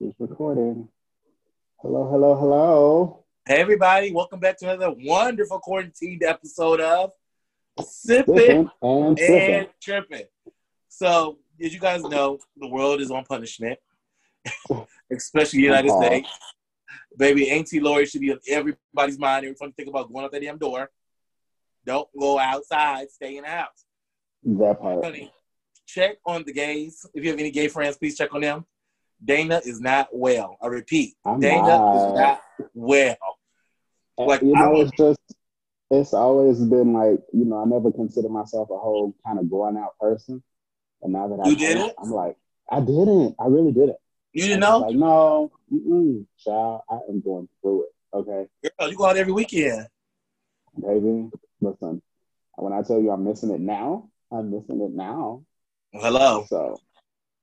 It's recording. Hello, hello, hello. Hey, everybody. Welcome back to another wonderful quarantined episode of Sipping and and. Tripping. So, as you guys know, the world is on punishment, especially the United Uh-huh. States. Baby, Auntie Lori should be on everybody's mind every time you think about going out that damn door. Don't go outside. Stay in the house. That part. Honey, check on the gays. If you have any gay friends, please check on them. Dana is not well. I repeat, I'm Dana not. is not well. like, you I know, was- it's just it's always been like, you know, I never considered myself a whole kind of going out person. And now that I You didn't? I'm like, I didn't. I really didn't. You didn't know? Like, no, mm-mm, child, I am going through it. Okay, Girl, you go out every weekend. baby. Listen, when I tell you I'm missing it now, I'm missing it now. Hello. So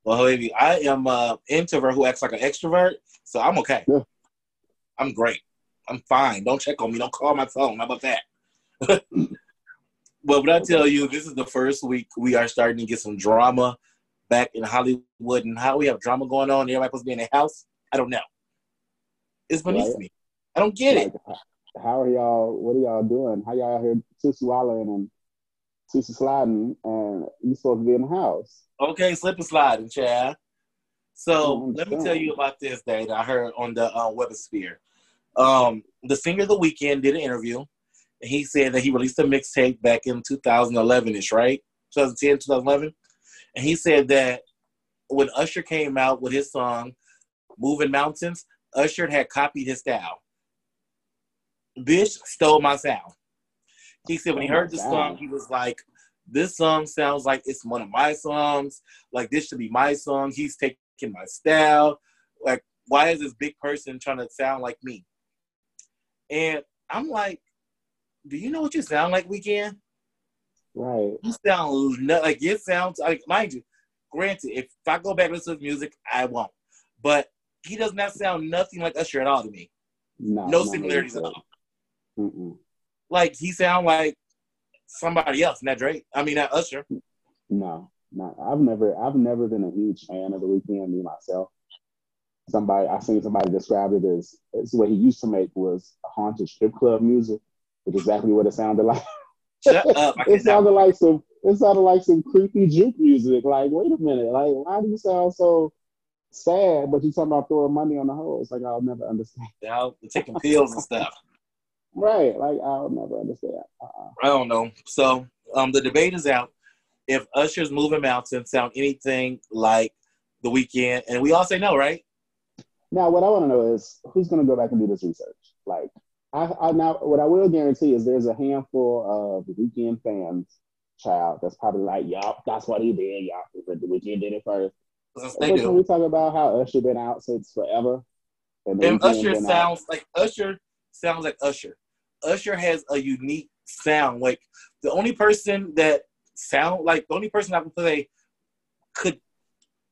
Well, baby, I am an introvert who acts like an extrovert, so I'm okay. Yeah. I'm great. I'm fine. Don't check on me. Don't call my phone. How about that? well, but I tell you, this is the first week we are starting to get some drama back in Hollywood, and how we have drama going on. Everybody supposed to be in their house. I don't know. It's beneath Right. me. I don't get it. how are y'all? What are y'all doing? How y'all here sissy and sliding, and you supposed to be in the house? Okay, slip and slide, and Chad. So let me tell you about this day that I heard on the uh, Webosphere. Um, the singer of the Weeknd did an interview, and he said that he released a mixtape back in 2011 ish, right? 2010, 2011. And he said that when Usher came out with his song "Moving Mountains," Usher had copied his style. Bitch stole my sound. He said when he Oh heard the song, he was like, "This song sounds like it's one of my songs. Like this should be my song. He's taking my style. Like why is this big person trying to sound like me?" And I'm like, "Do you know what you sound like, Weeknd? Right. You sound like it sounds like mind you. Granted, if I go back and listen to his music, I won't. But he does not sound nothing like Usher at all to me. No. No similarities at all. Mm-mm. Like he sound like somebody else, not Drake. I mean, not Usher. No, no. I've never, I've never been a huge fan of the Weeknd. Me myself. Somebody, I seen somebody describe it as it's what he used to make was haunted strip club music, which is exactly what it sounded like. Shut up! It sounded like some, it sounded like some creepy juke music. Like, wait a minute, like why do you sound so sad? But you talking about throwing money on the hole? It's like I'll never understand. Out taking pills and stuff. Right? Like I'll never understand. Uh-uh. I don't know. So um, the debate is out. If Usher's "Moving Mountains" sound anything like The Weeknd, and we all say no, right? Now, what I want to know is who's going to go back and do this research? Like, I, I now what I will guarantee is there's a handful of Weeknd fans, child, that's probably like, "Yup, that's what he did. Yup, the Weeknd did it first. They can we talk about how Usher been out since forever? And, And Usher been out- sounds like Usher sounds like Usher. Usher has a unique sound. Like the only person that sound like the only person I can say could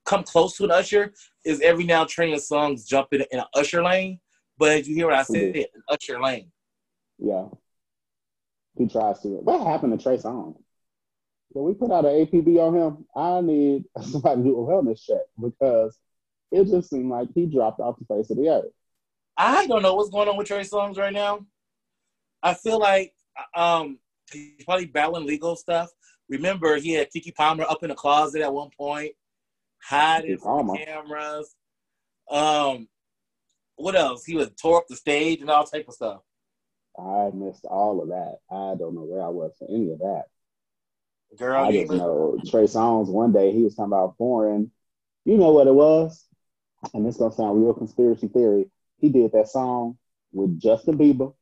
come close to an Usher is every now and songs jumping in, an Usher lane. But you hear what I said, Mhm. an Usher lane. Yeah, he tries to. What happened to Trey Songz? When we put out an APB on him, I need somebody to do a wellness check because it just seemed like he dropped off the face of the earth. I don't know what's going on with Trey Songz right now. I feel like um he's probably battling legal stuff. Remember, he had Keke Palmer up in the closet at one point, hiding from cameras. Um, what else? He was tore up the stage and all type of stuff. I missed all of that. I don't know where I was for any of that. Girl, I just know Trey Songz one day he was talking about foreign. You know what it was? And this gonna sound real conspiracy theory. He did that song with Justin Bieber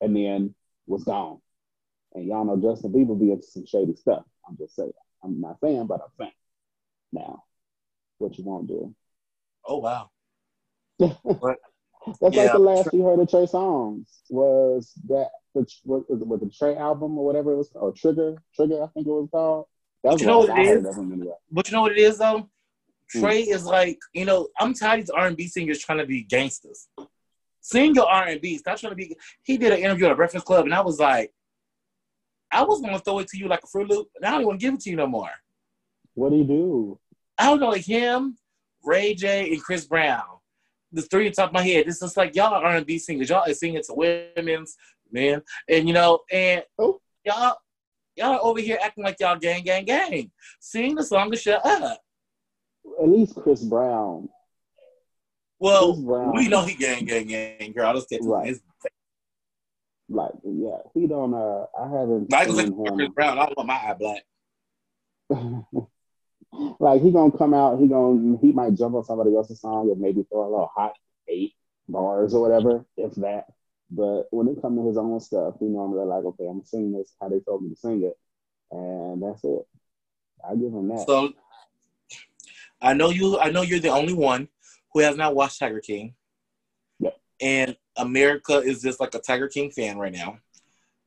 and then was gone. And y'all know Justin Bieber be into some shady stuff. I'm just saying. I'm not saying, but I'm saying. Now, what you won't do. oh wow. That's like the last you heard of Trey Songz was that the what was it with the Trey album or whatever it was or Trigga Trigga I think it was called. That But you know what last I heard is? of him anyway. But you know what it is though? Hmm. Trey is like, you know, I'm tired of these R and B singers trying to be gangsters. Sing your R and B. Stop trying to be. He did an interview at a Breakfast Club, and I was like, I was gonna throw it to you like a Fruit Loop, and I don't even want to give it to you no more. What do you do? I don't know, like him, Ray J and Chris Brown. The three on top of my head. This is like y'all R&B singers. Y'all are singing to women's men, and you know, and Oh. y'all y'all are over here acting like y'all gang, gang, gang. Sing the song to shut up. At least Chris Brown. Well, we know he gang, gang, gang, girl. Let's get to Right. his Like, yeah, he don't. Uh, I haven't Michael seen Chris him. Brown. I want my eye black. like he gonna come out, he gonna he might jump on somebody else's song and maybe throw a little hot eight bars or whatever, if that. But when it comes to his own stuff, he normally like, okay, I'm gonna sing this how they told me to sing it, and that's it. I give him that. So I know you. I know you're the only one who has not watched Tiger King. Yep. And America is just like a Tiger King fan right now.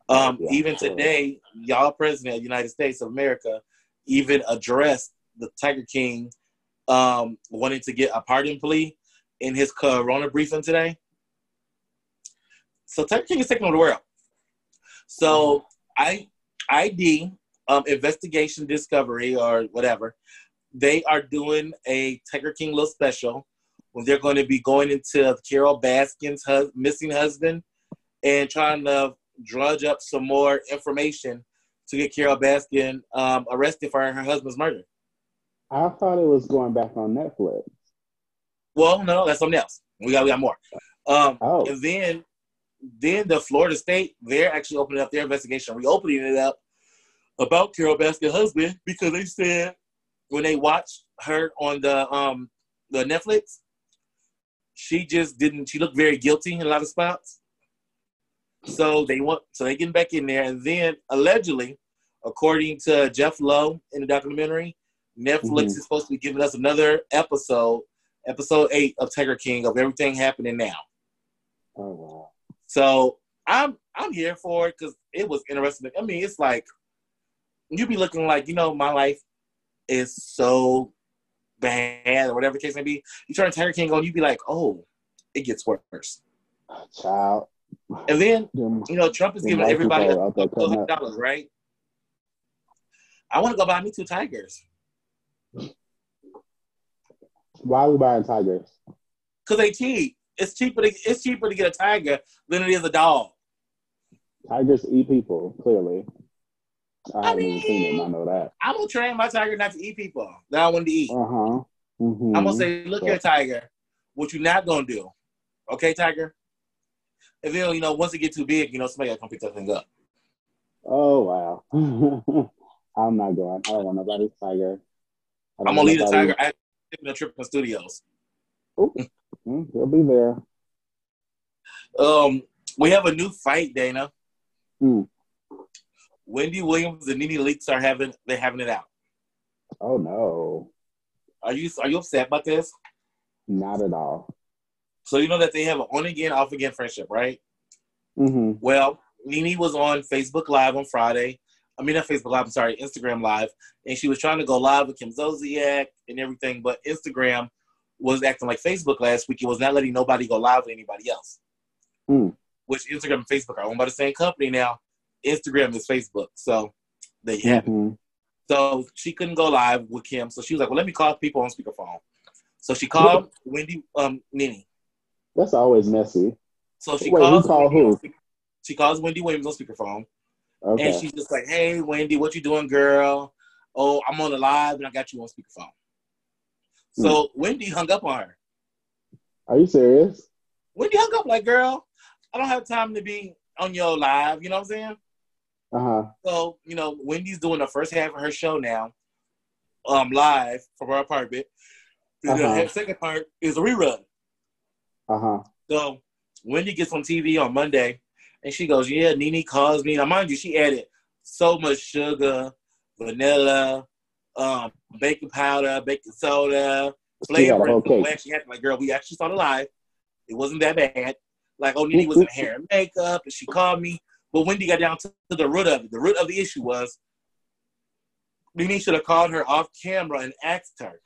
Um, Yeah, even today, y'all president of the United States of America even addressed the Tiger King um, wanting to get a pardon plea in his Corona briefing today. So Tiger King is taking over the world. So I ID um, Investigation Discovery or whatever, they are doing a Tiger King little special when they're going to be going into Carole Baskin's hus- missing husband and trying to drudge up some more information to get Carole Baskin um, arrested for her husband's murder. I thought it was going back on Netflix. Well, no, that's something else. We got we got more. Um, Oh. And then, then the Florida State they're actually opening up their investigation, reopening it up about Carole Baskin's husband because they said when they watched her on the um the Netflix, she just didn't. She looked very guilty in a lot of spots. So they want so they getting back in there, and then allegedly, according to Jeff Lowe in the documentary, Netflix Mhm. is supposed to be giving us another episode, episode eight of Tiger King of everything happening now. Oh wow. So I'm I'm here for it because it was interesting. I mean, it's like you be looking like you know my life is so bad or whatever the case may be. You turn Tiger King on, you'd be like, oh, it gets worse. Child. And then you know Trump is giving everybody people a out there couple cutting hundred up. dollars, right? I want to go buy me two tigers Why are we buying tigers? because they cheap. It's cheaper. To, it's cheaper to get a tiger than it is a dog. Tigers eat people, clearly. I, I even seen it, I know that. I'm gonna train my tiger not to eat people that I want to eat. Uh huh. hmm I'm gonna say, look here, Tiger, what you not gonna do, okay, Tiger? And then you know, once it get too big, you know, somebody gotta come pick that thing up. Oh wow. I'm not going. I don't want nobody's tiger. I I'm gonna leave the Tiger at the Triple Studios. Mm, He'll be there. Um, we have a new fight, Dana. Hmm. Wendy Williams and Nene Leakes are having they're having it out. Oh no, Are you are you upset about this? not at all. So you know that they have an on again, off again friendship, right? hmm Well, Nene was on Facebook Live on Friday. I mean, not Facebook Live, I'm sorry, Instagram Live. And she was trying to go live with Kim Zolciak and everything, but Instagram was acting like Facebook last week. It was not letting nobody go live with anybody else. Hmm. Which Instagram and Facebook are owned by the same company now. Instagram is Facebook. So they have it. hmm So she couldn't go live with Kim. So she was like, well, let me call people on speakerphone. So she called Wendy, um, Nene. That's always messy. So she Wait, who calls called Wendy who? She calls Wendy Williams on speakerphone. Okay. And she's just like, "Hey, Wendy, what you doing, girl? Oh, I'm on the live and I got you on speakerphone." So Wendy hung up on her. Are you serious? Wendy hung up like, "Girl, I don't have time to be on your live." You know what I'm saying? Uh huh. So you know, Wendy's doing the first half of her show now, um, live from her apartment. And Uh-huh. The second part is a rerun. Uh huh. So Wendy gets on TV on Monday, and she goes, "Yeah, Nene calls me." Now, mind you, she added so much sugar, vanilla, um, baking powder, baking soda, She flavor. We actually had like, girl, we actually saw the live. It wasn't that bad. Like, oh, Nene was in hair and makeup, and she called me. But Wendy got down to the root of it. The root of the issue was Nene should have called her off camera and asked her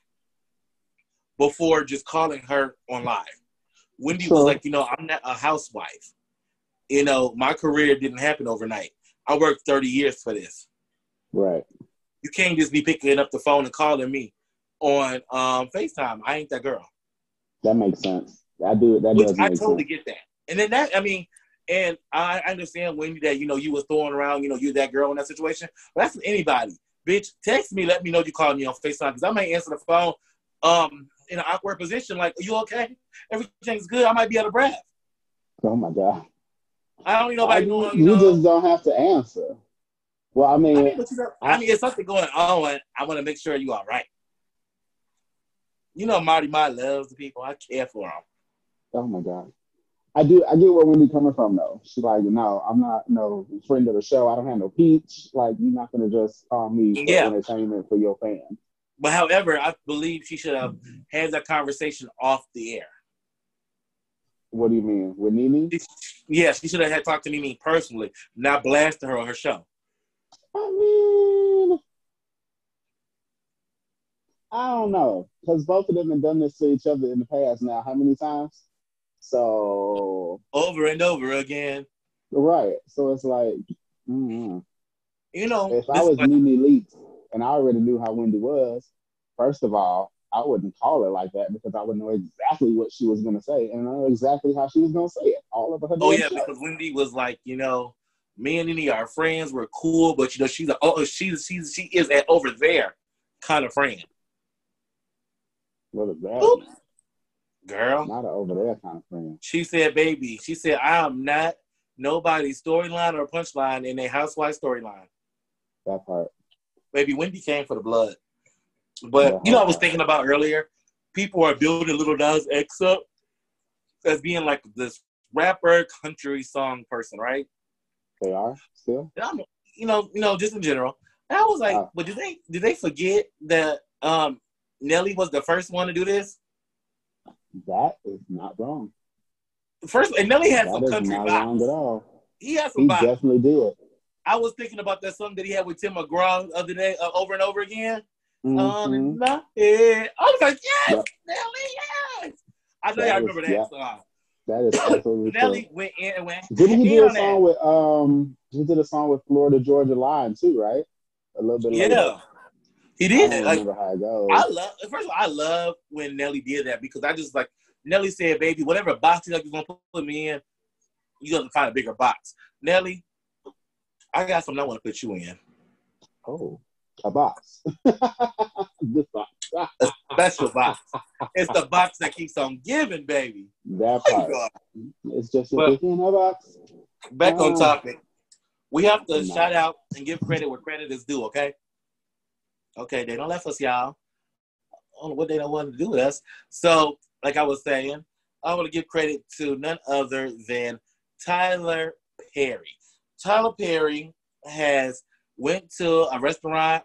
before just calling her on live. Wendy was like, you know, I'm not a housewife. You know, my career didn't happen overnight. I worked 30 years for this. Right. You can't just be picking up the phone and calling me on um FaceTime. I ain't that girl. That makes sense. I do. That Which does I totally sense. get that. And then that, I mean, and I understand Wendy that you know you was throwing around, you know, you that girl in that situation. But that's anybody. Bitch, text me, let me know you called me on FaceTime because I might answer the phone um in an awkward position, like, are you okay? Everything's good. I might be out of breath. Oh my god. I don't I- nobody you you just don't have to answer. Well, I mean, I mean, you know, I mean, it's something going on, I want to make sure you are all right. You know, Marty Ma loves the people. I care for him. oh my god. I do. I get where Wendy coming from though. She's like, no, I'm not no friend of the show. I don't have no peach. Like, you're not gonna just call me for Yeah. entertainment for your fans. But however, I believe she should have had that conversation off the air. What do you mean with Nene? Yeah, she should have had talked to Mimi personally, not blasted her on her show. I mean, I don't know because both of them have done this to each other in the past. Now, how many times? So Over and over again. right. So it's like, mm You know, if I was Nene Leakes and I already knew how Wendy was, first of all, I wouldn't call her like that because I would know exactly what she was going to say and I know exactly how she was going to say it. All over her. oh yeah, show. because Wendy was like, you know, me and Nene are friends. We're cool, but you know, she's a oh, she's she's she is an over there kind of friend, What is that? Oop. Girl. Not an over there kind of friend. She said, "Baby," she said, "I am not nobody's storyline or punchline in a housewife storyline." That part. Baby, Wendy came for the blood. But you know, I was thinking about earlier. People are building Lil Nas X up as being like this rapper, country song person, right? They are still. I'm, you know, you know, just in general. And I was like, Wow. but did they did they forget that um Nelly was the first one to do this? That is not wrong. First, and Nelly had That some country wrong at all. He had some He vibes. definitely did. I was thinking about that song that he had with Tim McGraw the other day, uh, over and over again. Mhm. in my. I was like, yes, Yep. Nelly, yes. I know y'all remember that yeah. song. That is absolutely true. Nelly went in and went. Didn't he do a on that. song with um? He did a song with Florida Georgia Line too, right? A little bit later. He I did. don't Like, remember how it goes. I love. First of all, I love when Nelly did that because I just like Nelly said, "Baby, whatever box you like, you gonna put me in, You gonna find a bigger box." Nelly, I got something I want to put you in. oh, a box. this box. a Special box. It's the box that keeps on giving, baby. That part. It's just a But- in a box. Back on Oh. topic. We have to shout out and give credit where credit is due, okay? Okay, they don't left us, y'all. Know what they don't want to do with us. So, like I was saying, I want to give credit to none other than Tyler Perry. Tyler Perry has went to a restaurant,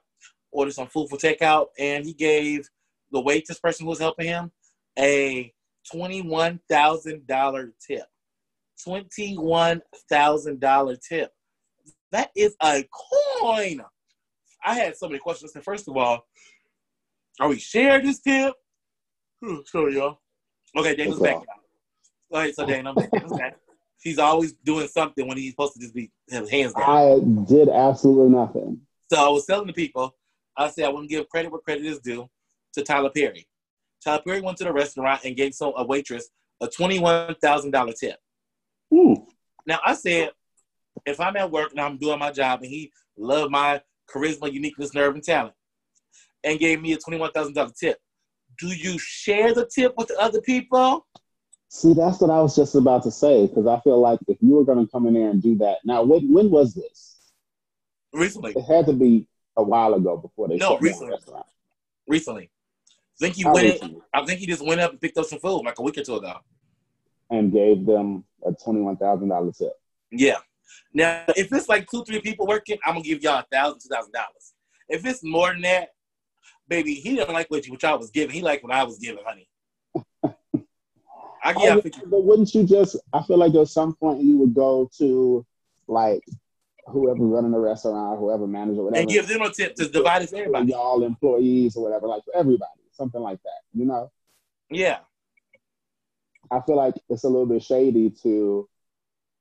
ordered some food for takeout, and he gave the waitress person who was helping him a twenty-one thousand dollar tip. Twenty-one thousand dollar tip. That is a coin. I had so many questions. So first of all, are we sharing this tip? Hmm, Sorry, y'all. Okay, Dana's What's back. All right, so Dana. Okay. He's always doing something when he's supposed to just be his hands down. I did absolutely nothing. So I was telling the people, I said I want to give credit where credit is due to Tyler Perry. Tyler Perry went to the restaurant and gave some a waitress a twenty-one thousand dollar tip. Hmm. Now I said, if I'm at work and I'm doing my job and he loved my charisma, uniqueness, nerve, and talent, and gave me a twenty-one thousand dollar tip, do you share the tip with other people? See, that's what I was just about to say because I feel like if you were going to come in there and do that, now when when was this? Recently, It had to be a while ago before they No, down the recently. recently. I think he How went. recently? I think he just went up and picked up some food like a week or two ago. and gave them a twenty-one thousand dollar tip. Yeah. Now, if it's like two, three people working, I'm gonna give y'all a thousand, two thousand dollars. If it's more than that, baby, he didn't like what you what y'all was giving. He liked what I was giving, honey. I Oh, yeah, yeah, but wouldn't you just? I feel like at some point you would go to like whoever running the restaurant, whoever manager, whatever, and give them a tip to divide it for everybody. y'all employees or whatever, like for everybody, something like that. You know, Yeah, I feel like it's a little bit shady to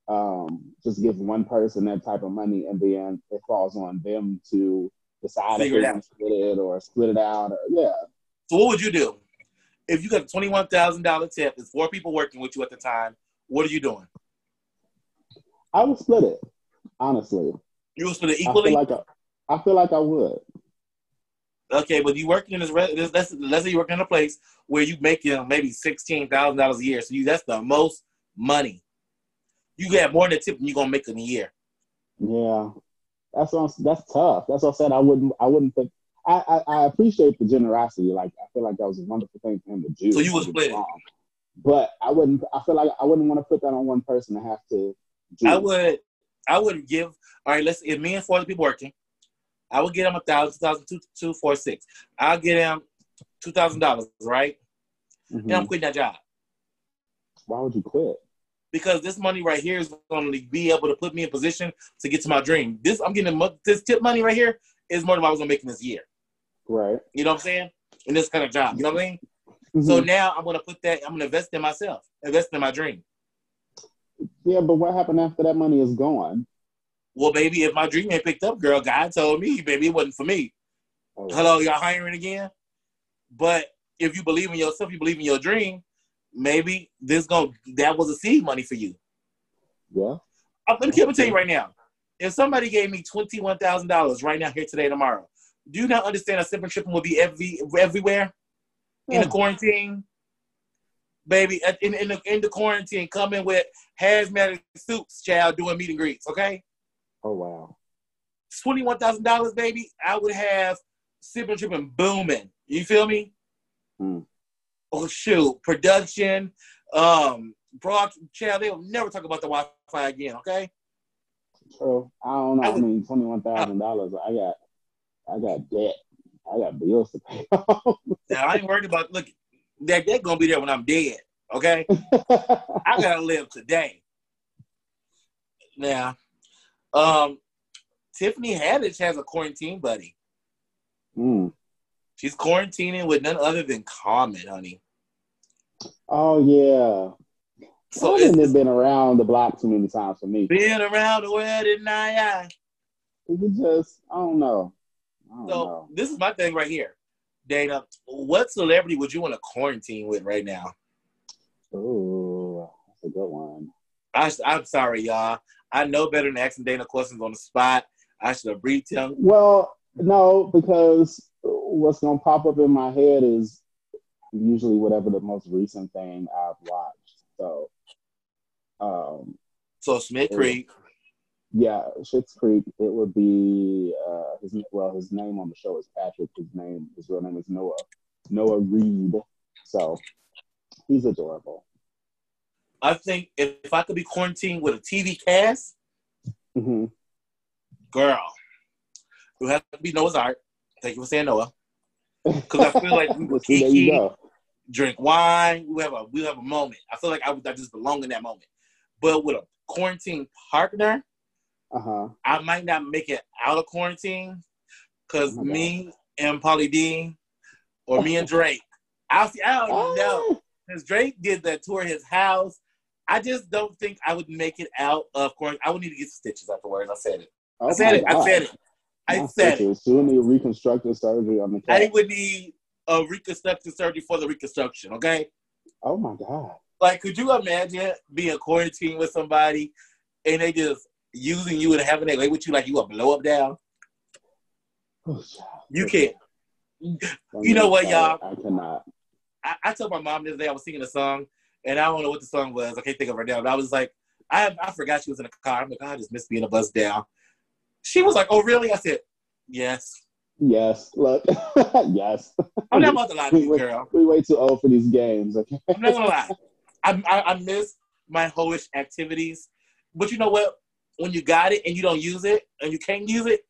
um, just give one person that type of money and then it falls on them to decide if Figure they want to split it or split it out. Or, yeah, So what would you do if you got a twenty one thousand dollar tip? There's four people working with you at the time. What are you doing? I would split it, honestly. You would split it I equally. feel like I, I feel like I would. okay, but you working in this. this let's, let's say you working in a place where you making maybe sixteen thousand dollars a year. So you that's the most money. You get more than a tip than you're gonna make in a year. Yeah, that's what I'm, that's tough. That's what I said. I wouldn't. I wouldn't think. I, I, I appreciate the generosity. Like I feel like that was a wonderful thing for him to do. So you was split. But I wouldn't. I feel like I wouldn't want to put that on one person to have to. Do. I would I would give all right, let's if me and four other people working, I would get them a thousand, two thousand, two, two, four, six. I'll get them two thousand dollars, right? Mhm. And I'm quitting that job. Why would you quit? Because this money right here is going to be able to put me in position to get to my dream. This I'm getting this tip money right here is more than what I was gonna make in this year. Right. You know what I'm saying? In this kind of job. You know what I mean? So Mhm. now I'm gonna put that, I'm gonna invest in myself, invest in my dream. yeah, but what happened after that money is gone? Well, baby, if my dream ain't picked up, girl, God told me, baby, it wasn't for me. Oh, Hello, y'all hiring again? But if you believe in yourself, you believe in your dream, maybe this going that was a seed money for you. Yeah. I'm gonna keep tell you right now. If somebody gave me twenty one thousand dollars right now, here today, tomorrow, do you not understand a sipping tripping will be every everywhere in the quarantine? Baby, in, in the in the quarantine, coming with hazmat suits, child, doing meet and greets. Okay, Oh wow. twenty one thousand dollars, baby. I would have sipping tripping booming. You feel me? Hmm. Oh shoot, production, um, broad child. They'll never talk about the Wi-Fi again. Okay. So I don't know. I I, mean, twenty one thousand dollars. I got, I got debt. I got bills to pay. off. Now I ain't worried about look. That they're gonna be there when I'm dead. Okay. I gotta live today. Now, um, Tiffany Haddish has a quarantine buddy. Mm. She's quarantining with none other than Common, honey. Oh yeah. So it's it's been around the block too many times for me. been around the world eye. It could just, I don't know. I don't So know. this is my thing right here, Dana. What celebrity would you want to quarantine with right now? Ooh, that's a good one. I, I'm sorry, y'all. I know better than asking Dana questions on the spot. I should have briefed him. Well, no, because what's gonna pop up in my head is usually whatever the most recent thing I've watched. So, um, So Smith Creek, yeah, Schitt's Creek. It would be uh, his well, his name on the show is Patrick. His name, his real name is Noah. Noah Reid. So he's adorable. I think if, if I could be quarantined with a TV cast, hmm girl, it would have to be Noah's Ark. Thank you for saying Noah. Because I feel like we would kiki, drink wine. We have a we have a moment. I feel like I would I just belong in that moment. But with a quarantine partner, Uh huh. I might not make it out of quarantine because Oh God. me and Pauly D or me and Drake. I see. I don't know because Drake did that tour his house. I just don't think I would make it out of quarantine. I would need to get stitches afterwards. I said it. Oh I said my it. I said it. I My said it. stitches. She'll need reconstructive surgery on the I would need a reconstructive surgery for the reconstruction. Okay. Oh my God. Like, could you imagine being quarantined with somebody and they just using you and having that lay with you like you a blow up down? Oh. You can't. You know what, y'all? I cannot. I, I told my mom the other day I was singing a song and I don't know what the song was. I can't think of it now. But I was like, I I forgot she was in a car. I'm like, "Oh, I just missed being a bus down. She was like, Oh, really? I said, Yes. Yes. Look. yes. I'm not about to lie to you, girl. we way too old for these games. Okay. I'm not gonna lie. I, I, I miss my hoish activities. But you know what? When you got it and you don't use it and you can't use it,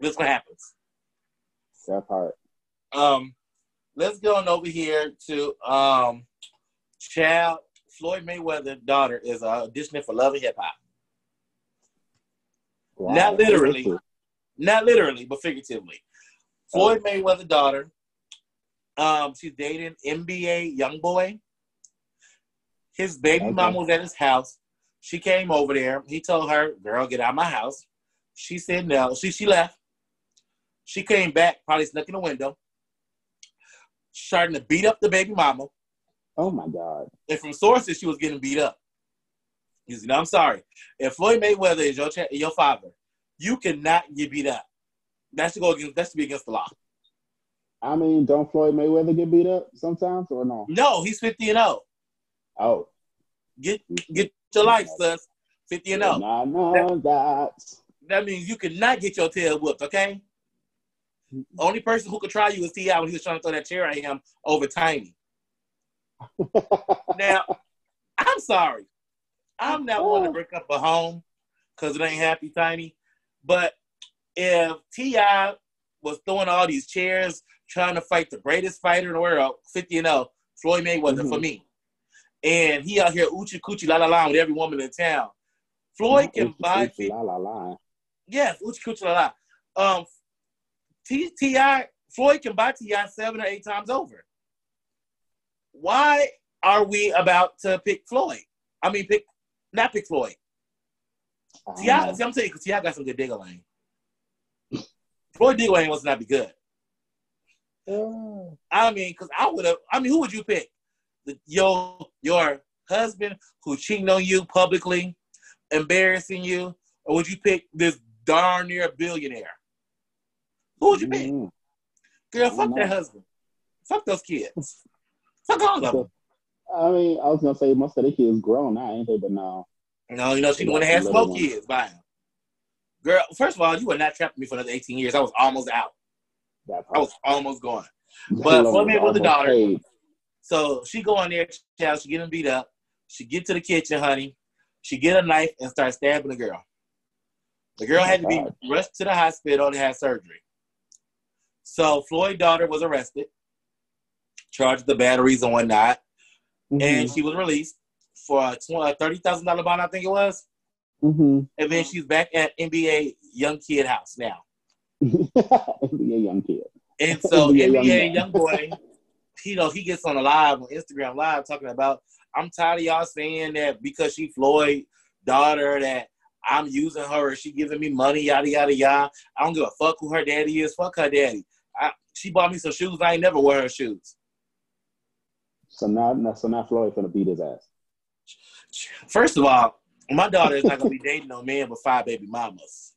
that's what happens. That part. Um, let's go on over here to um, Child Floyd Mayweather's daughter is uh, auditioning for Love and Hip Hop. Wow. Not literally. Not literally, but figuratively. Floyd Mayweather's daughter. Um, she's dating NBA young boy. His baby Okay. mama was at his house. She came over there. He told her, "Girl, get out of my house." She said no. She she left. She came back, probably snuck in the window. starting to beat up the baby mama. Oh my God. And from sources, she was getting beat up. He said, I'm sorry. If Floyd Mayweather is your cha- your father, you cannot get beat up. That's to go against that's to be against the law. I mean, don't Floyd Mayweather get beat up sometimes or no? No, he's 50 and 0. Oh. Get get your life, sus. 50 and 0. Nah, no, that. That means you cannot get your tail whooped, okay? Only person who could try you was T.I. when he was trying to throw that chair at him over Tiny. now, I'm sorry. I'm not one to break up a home because it ain't happy tiny. But if T.I. was throwing all these chairs, trying to fight the greatest fighter in the world, 50 and 0, Floyd Mayweather Mhm. For me. And he out here oochie coochie la la la with every woman in town. Floyd can buy Oochie, La la la. Yes, Uchi Kuchi La La. Um, T Ti Floyd can buy Ti seven or eight times over. Why are we about to pick Floyd? I mean, pick not pick Floyd. I don't see, I'm telling you, because Ti got some good digger lane. Floyd digger lane was not be good. Uh, I mean, because I would have. I mean, who would you pick? The, your your husband who cheating on you publicly, embarrassing you, or would you pick this darn near billionaire? Who would you pick? Girl, fuck that husband. Fuck those kids. Fuck all of them. I mean, I was gonna say most of the kids grown now, ain't they? But no. No, you know, she got and had smoke ones. kids by him. Girl, first of all, you were not trapping me for another 18 years. I was almost out. I was almost gone. But loan Floyd with almost daughter- paid. So she go in there, child, she getting beat up. She get to the kitchen, honey. She get a knife and start stabbing the girl. The girl Oh, had to be rushed to the hospital to had surgery. So Floyd's daughter was arrested, charged the batteries and whatnot, Mhm, and she was released for a thirty thousand dollar bond, I think it was. mhm. And then she's back at NBA Young Kid House now. NBA young kid. And so NBA NBA, young young boy, you know, he gets on a live on Instagram live talking about, I'm tired of y'all saying that because she Floyd daughter that I'm using her or she giving me money, yada yada yada. I don't give a fuck who her daddy is. Fuck her daddy. I, she bought me some shoes. I ain't never wear her shoes. So now, so now Floyd gonna beat his ass. First of all, my daughter is not gonna be dating no man with five baby mamas.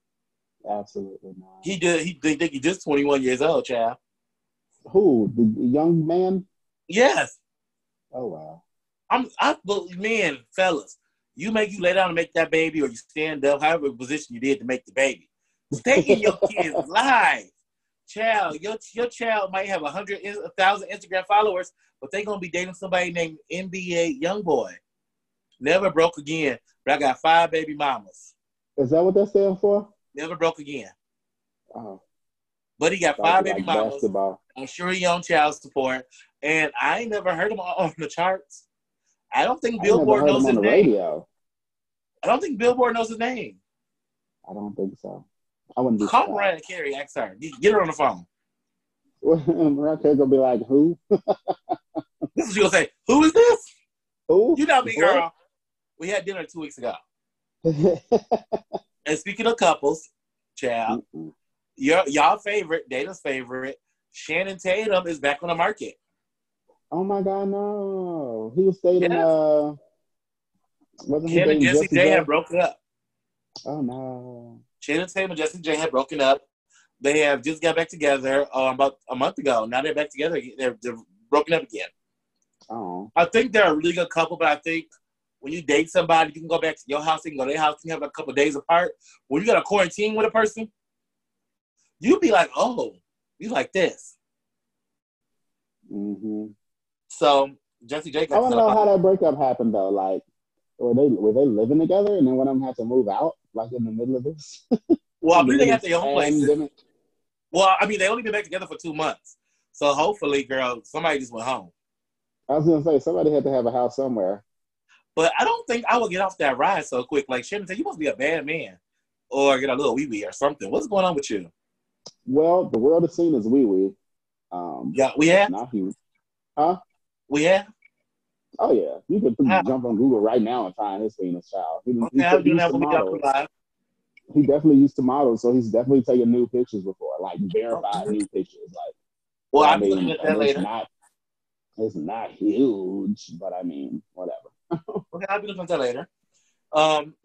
Absolutely not. He did. He think he just 21 years old, child. Who? The young man? Yes. Oh wow. I'm I but man, fellas, you make you lay down and make that baby or you stand up, however position you did to make the baby. Stay in your kid's life. Child, your your child might have a hundred a thousand Instagram followers, but they gonna be dating somebody named NBA Youngboy. Never broke again. But I got five baby mamas. Is that what that stands for? Never broke again. Oh, But he got five baby like mamas. basketball. I'm sure he on child support. And I ain't never heard him on the charts. I don't think I Billboard knows his name. radio. I don't think Billboard knows his name. I don't think so. I wouldn't be Call. Mariah Carey, ask her. Get get her on the phone. Mariah Carey gonna be like, who? This is what she gonna say. Who is this? Who? You know me, What? girl. We had dinner two weeks ago. And speaking of couples, child, Mm-mm. your y'all favorite, Dana's favorite, Channing Tatum is back on the market. oh my God, no! He was dating. Yeah. Uh, wasn't he Him and Jessie J? had broken up. Oh no! Channing Tatum and Jessie J have broken up. They have just got back together uh, about a month ago. Now they're back together. They're, they're broken up again. Oh, I think they're a really good couple, but I think when you date somebody, you can go back to your house, you can go to their house, you can have a couple days apart. When you got a quarantine with a person, you'd be like, oh, you like this. hmm So Jessie J I want to know how that breakup happened though. Like, were they were they living together and then one of them had to move out like in the middle of this? Well, I believe they got their own places. Well, I mean, they only been back together for two months. So hopefully, girl, somebody just went home. I was gonna say somebody had to have a house somewhere. But I don't think I would get off that ride so quick. Like Channing said, you must be a bad man. Or get a little wee wee or something. What's going on with you? Well, the world is seen as wee wee. Um, Yeah, we have? not huge. huh? We have? Oh yeah, you could jump on Google right now and find his penis child. He, he, Okay, I'll he do used that to when we got model. to live. He definitely used to model, so he's definitely taken new pictures before, like verified new pictures. Like, Well, I I'll mean, that it's later. not It's not huge, but I mean, whatever. okay, I'll be looking into that later. Um,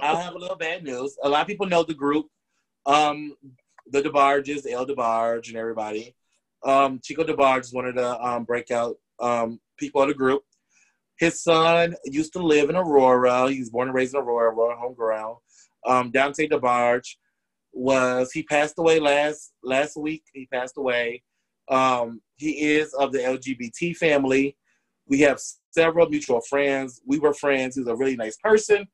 I have a little bad news. A lot of people know the group, um, the DeBarges, El DeBarge, and everybody. Um, Chico DeBarge is one of the um, breakout um, people of the group. His son used to live in Aurora. He was born and raised in Aurora, Aurora homegrown. Um, Dante DeBarge was he passed away last last week. He passed away. Um, he is of the LGBT family. We have several mutual friends. We were friends. He's a really nice person.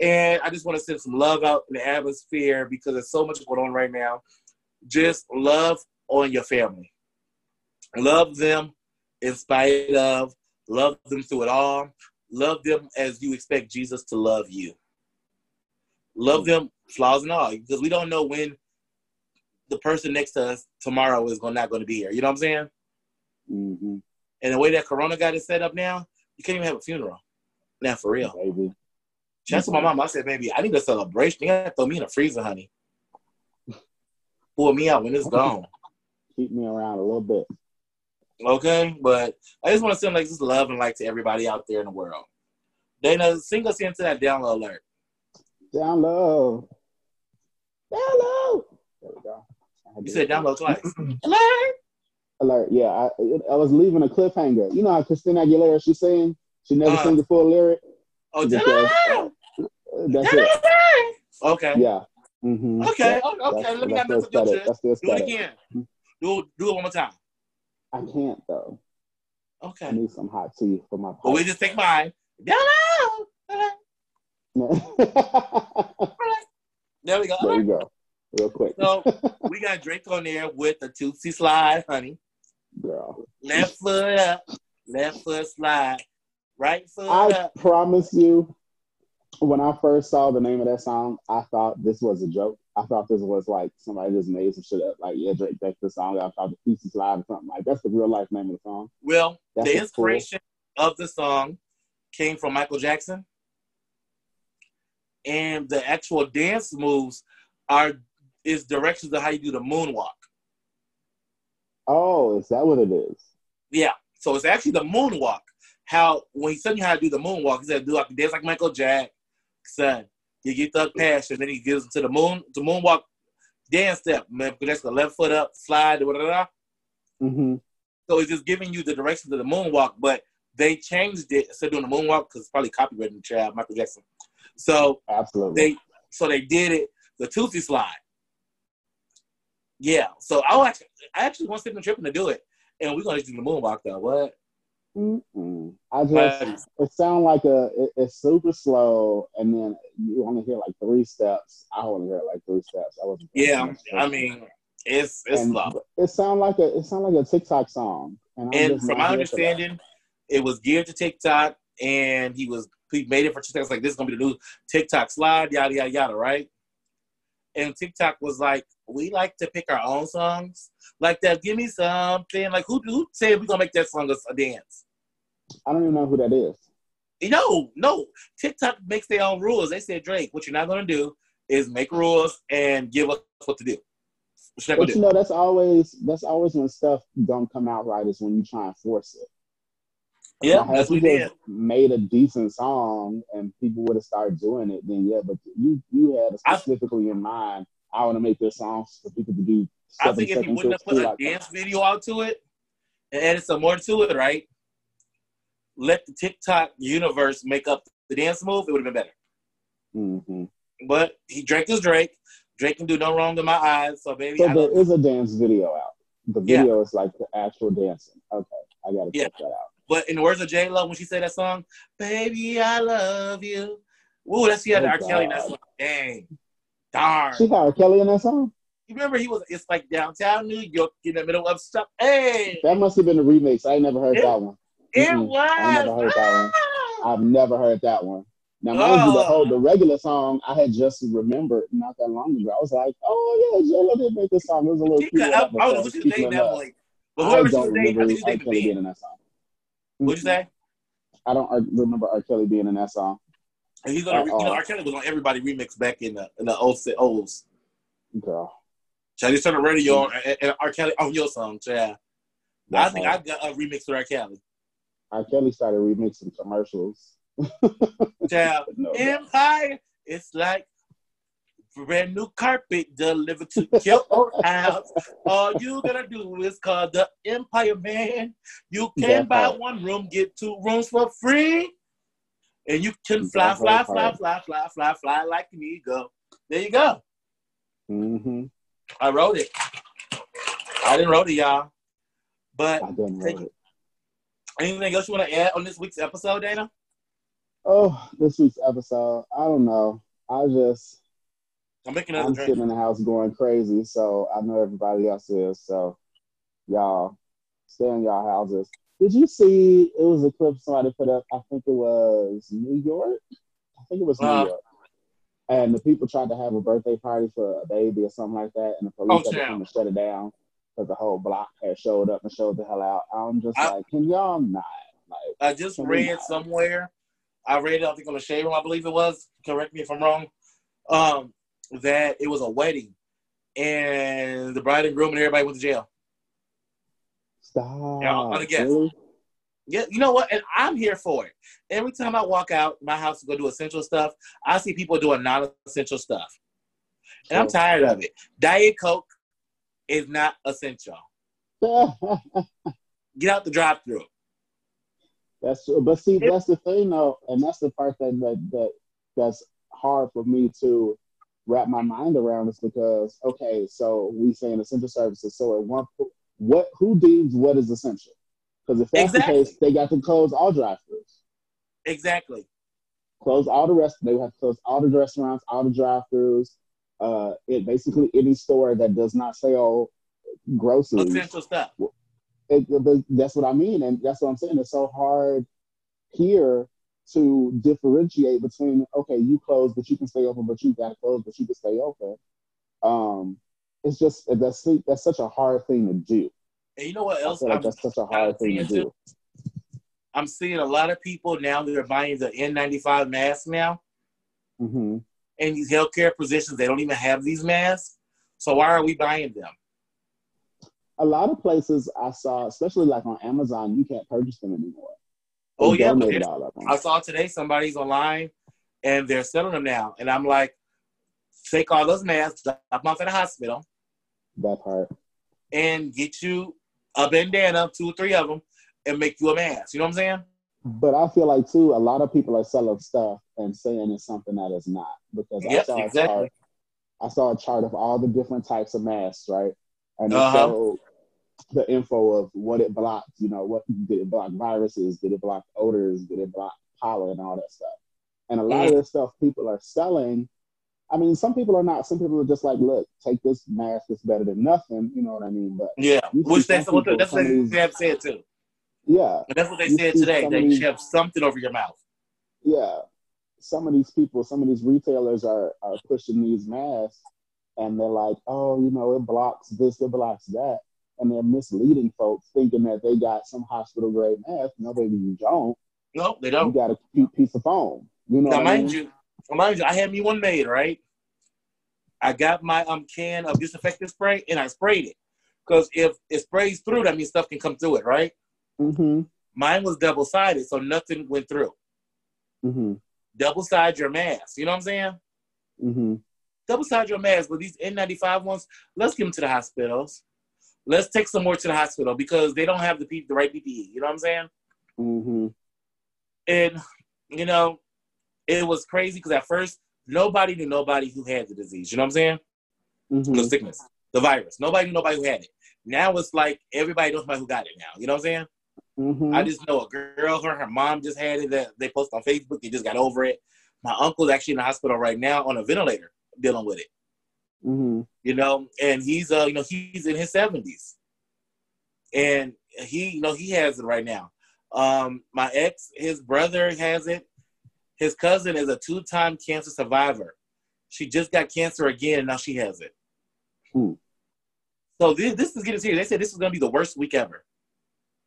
And I just want to send some love out in the atmosphere because there's so much going on right now. Just love on your family. Love them in spite of, love them through it all. Love them as you expect Jesus to love you. Love them flaws and all because we don't know when the person next to us tomorrow is not going to be here. You know what I'm saying? Mm-hmm. And the way that Corona got it set up now, you can't even have a funeral. Now for real. Baby. Shout to my mom. I said, baby, I need a celebration. You gotta throw me in a freezer, honey. Pull me out when it's gone. Keep me around a little bit. Okay, but I just want to send like just love and like to everybody out there in the world. Dana, sing us into that download alert. Download. low. Down low. There we go. You said download twice. alert. Alert. Yeah, I, I was leaving a cliffhanger. You know how Christina Aguilera she's saying she never uh, sings a full lyric. Oh, download. That's it. Okay. Yeah. Mm-hmm. Okay. Yeah. Okay. That's, Let me that's have still mental That's still Do it again. Do do it one more time. I can't though. Okay. I need some hot tea for my. But we just take mine. There we go. there you go. Real quick. So we got Drake on there with the Toosie Slide, honey. Girl. Left foot up, left foot slide, right foot I up. promise you, when I first saw the name of that song, I thought this was a joke. I thought this was like somebody just made some shit up. Like, yeah, Drake, that's the song. I thought the Pieces Live or something like that's the real life name of the song. Well, That's the what's cool. inspiration of the song came from Michael Jackson, and the actual dance moves are is directions of how you do the moonwalk. Oh, is that what it is? Yeah, so it's actually the moonwalk. How when he told you how to do the moonwalk, he said do like dance like Michael Jackson. You get the passion, then he gives to the moon, the moonwalk dance step, man. Because that's the left foot up, slide, da, da, da, da. Mm-hmm. So it's just giving you the directions of the moonwalk, but they changed it instead of doing the moonwalk because it's probably copyrighted in child Michael Jackson. So Absolutely. they so they did it the Toosie slide. Yeah. So I actually I actually want Stephen Trippin to do it, and we're gonna do the moonwalk though. What? Mm-mm. I just it sounds like a it, it's super slow, and then you only hear like three steps. I only hear like three steps. I wasn't. Yeah. I mean, it's it's And slow. It sound like a it sound like a TikTok song. And, And from my here for that. understanding, it was geared to TikTok, and he was he made it for TikTok. Like this is gonna be the new TikTok slide, yada yada yada, right? And TikTok was like, we like to pick our own songs, like that. Give me something. Like who who said we gonna make that song a, a dance? I don't even know who that is. No, no. TikTok makes their own rules. They said, Drake, what you're not gonna do is make rules and give us what to do. What But gonna you do. know, that's always that's always when stuff don't come out right is when you try and force it. Yeah, Now, that's if what you we just did. Made a decent song and people would have started doing it, then yeah. But you you had I- specifically in mind. I want to make this song for people to do. I think if you wouldn't have put too, a like, dance video out to it and added some more to it, right? Let the TikTok universe make up the dance move, it would have been better. mhm. But he Drake is Drake. Drake can do no wrong in my eyes. So baby, So I there love is a dance video out. The Yeah. video is like the actual dancing. Okay, I gotta Yeah. check that out. But in the words of J Lo, when she said that song, "Baby, I love you," Ooh, that's the other Oh, R. Kelly. in That song. Dang, darn. She had R. Kelly in that song. You remember he was? It's like downtown New York, in the middle of stuff. Hey, That must have been a remix. I never heard It- that one. it Mm-mm. was. I never heard that one. Ah! I've never heard that one. Now, mind you, the Oh. whole the regular song I had just remembered not that long ago. I was like, oh yeah, J-Lo did make this song. It was a little She cute. I, I episode, don't know who she was dating It that boy. But I whoever she don't was dating, I remember think she was R. dating Kelly being in that song. What'd you say? I don't uh, remember R. Kelly being in that song. And he's on. a- You know, Uh-oh. R. Kelly was on everybody remix back in the in the old O's. Girl. Shall you turn the radio on and, and R. Kelly on your song, yeah. I think hard. I got a remix with R. Kelly. R. Kelly started remixing commercials. Child, No, no. Empire, it's like brand new carpet delivered to your house. All you gotta do is call the Empire Man. You can That buy part. one room, get two rooms for free. And you can fly, fly, fly, fly, fly, fly, fly like an eagle. There you go. Mm-hmm. I wrote it. I didn't wrote it, y'all. But I didn't write it. anything else you want to add on this week's episode, Dana? Oh, this week's episode. I don't know. I just I'm making another I'm drink. sitting in the house going crazy, so I know everybody else is. So y'all stay in y'all houses. Did you see it was a clip somebody put up? I think it was New York. I think it was New Uh. York. And the people tried to have a birthday party for a baby or something like that, and the police Oh, had to shut it down because the whole block had showed up and showed the hell out. I'm just I- like, can y'all not? Like, I just read somewhere. I read it. I think on the shade room. I believe it was. Correct me if I'm wrong. Um, that it was a wedding, and the bride and groom and everybody went to jail. stop. Yeah, I'm guess. Really? Yeah, you know what? And I'm here for it. Every time I walk out my house to go do essential stuff, I see people doing non-essential stuff, and I'm tired of it. Diet Coke is not essential. Get out the drive-through. That's true. But see, that's the thing though, and that's the part that that, that that's hard for me to wrap my mind around is because okay, so we saying essential services. So at one po- what who deems what is essential? Because if that's Exactly. the case, they got to close all drive-throughs. Exactly. Close all the rest. They would have to close all the restaurants, all the drive-throughs. Uh, it basically any store that does not sell groceries. Essential stuff. it, that's what I mean, and that's what I'm saying. It's so hard here to differentiate between okay, you close, but you can stay open, but you got to close, but you can stay open. Um, it's just that's that's such a hard thing to do. And you know what else? like that's such a hard thing to do. I'm seeing a lot of people now that are buying the N95 masks now. hmm In these healthcare positions, they don't even have these masks. So why are we buying them? A lot of places I saw, especially like on Amazon, you can't purchase them anymore. Oh, yeah, but donated there's- all of them. I saw today somebody's online and they're selling them now. And I'm like, take all those masks, drop them off at the hospital, that part. and get you a bandana, two or three of them, and make you a mask. You know what I'm saying? But I feel like too, a lot of people are selling stuff and saying it's something that is not because I Yep, saw a chart. I saw a chart of all the different types of masks, right? And it Uh-huh. showed the info of what it blocked. You know, what did it block viruses? Did it block odors? Did it block pollen and all that stuff? And a lot Mm-hmm. of this stuff people are selling. I mean, some people are not. Some people are just like, look, take this mask. It's better than nothing. You know what I mean? But Yeah. Which that's what that's what these- have said too. yeah, that's what they You said today. That you have something over your mouth. yeah, some of these people, some of these retailers are are pushing these masks, and they're like, oh, you know, it blocks this, it blocks that, and they're misleading folks, thinking that they got some hospital grade mask. No, baby, you don't. No, they don't. You got a cute piece of foam. You know Now, what I mind mean? you, mind you, I had me one made, right? I got my um can of disinfectant spray and I sprayed it. Because if it sprays through, that means stuff can come through it, right? Mm-hmm. Mine was double sided, so nothing went through. Mm-hmm. Double side your mask. You know what I'm saying? Mm-hmm. Double side your mask. But these N95 ones, let's give them to the hospitals. Let's take some more to the hospital because they don't have the P- the right PPE. You know what I'm saying? Mm-hmm. And you know, it was crazy because at first nobody knew nobody who had the disease. You know what I'm saying? Mm-hmm. the sickness, the virus. Nobody knew nobody who had it. Now it's like everybody knows somebody who got it now. You know what I'm saying? Mm-hmm. I just know a girl, her her mom just had it. That they posted on Facebook. They just got over it. My uncle's actually in the hospital right now on a ventilator dealing with it. Mm-hmm. You know, and he's uh, you know, he's in his seventies, and he, you know, he has it right now. Um, my ex, his brother has it. His cousin is a two-time cancer survivor. She just got cancer again, and now she has it. Hmm. So this, this is getting serious. They said this is gonna be the worst week ever.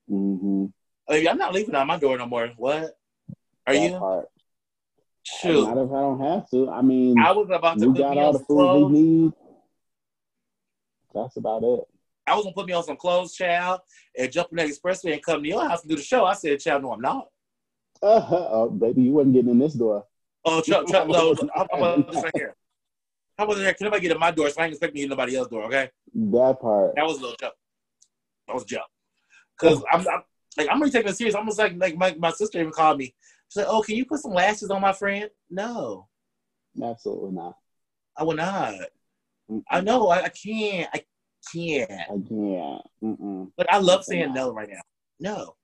Mm-hmm. I mean, I'm not leaving out my door no more. What? Are that you? Part. Shoot. Not if I don't have to. I mean, I was about to we put got me all on the food clothes. we need. That's about it. I was gonna put me on some clothes, child, and jump in that expressway and come to your house and do the show. I said, child, no, I'm not. Uh huh. oh, baby, you wasn't getting in this door. Oh, Chuck, Chuck, no, how about this right here? How about this here? Can nobody get in my door? So I ain't expecting you to get nobody else's door, okay? That part. That was a little joke. That was a joke. Cause I'm, I'm like I'm really taking it serious. Almost like like my, my sister even called me. She's like, "Oh, can you put some lashes on my friend?" No, Absolutely not. I will not. Mm-mm. I know I, I can't. I can't. I can't. Mm-mm. But I love saying no right now. No.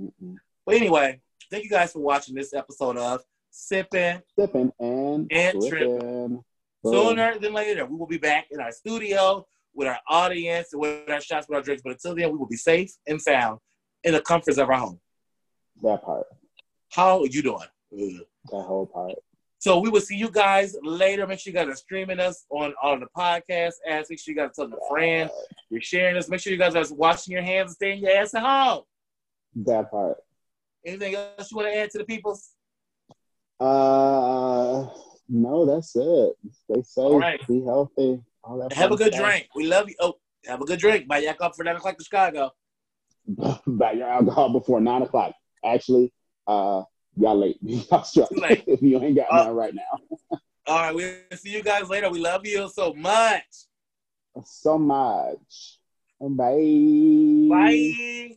Mm-mm. But anyway, thank you guys for watching this episode of Sipping. Sipping and, And tripping. Sooner than later, we will be back in our studio with our audience and with our shots, with our drinks. But until then, we will be safe and sound in the comforts of our home. That part. How are you doing? That whole part. So we will see you guys later. Make sure you guys are streaming us on, on the podcast. As make sure you guys are telling a friend. You're sharing us. Make sure you guys are washing your hands and staying your ass at home. That part. Anything else you want to add to the people? Uh, no, that's it. Stay safe. All right. Be healthy. All that Have a good stuff. drink. We love you. Oh, have a good drink. Buy yak up for 9 o'clock in Chicago. Buy your alcohol before nine o'clock. Actually, uh, y'all late. y'all if you ain't got Uh, none right now. All right, we'll see you guys later. We love you so much. So much. Bye. Bye.